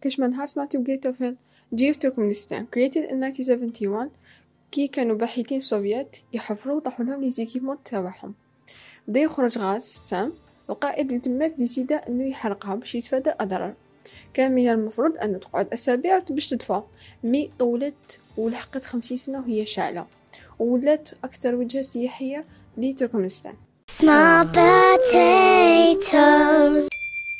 كشمان هارسماتي وجيتوفيل جيو تركمانستان created in 1971 كي كانوا باحثين سوفيت يحفروا وطاحوا لهم لي زيكيبمون تاعهم. بدأ يخرج غاز سام القائد اللي تماك ديسيدا إنه يحرقها باش يتفادى الاضرار كان من المفروض انه تقعد أسابيع باش تدفى مي طولت ولحقت خمسين سنة وهي شاعلة. وولات أكثر وجهة سياحية لتركمانستان Small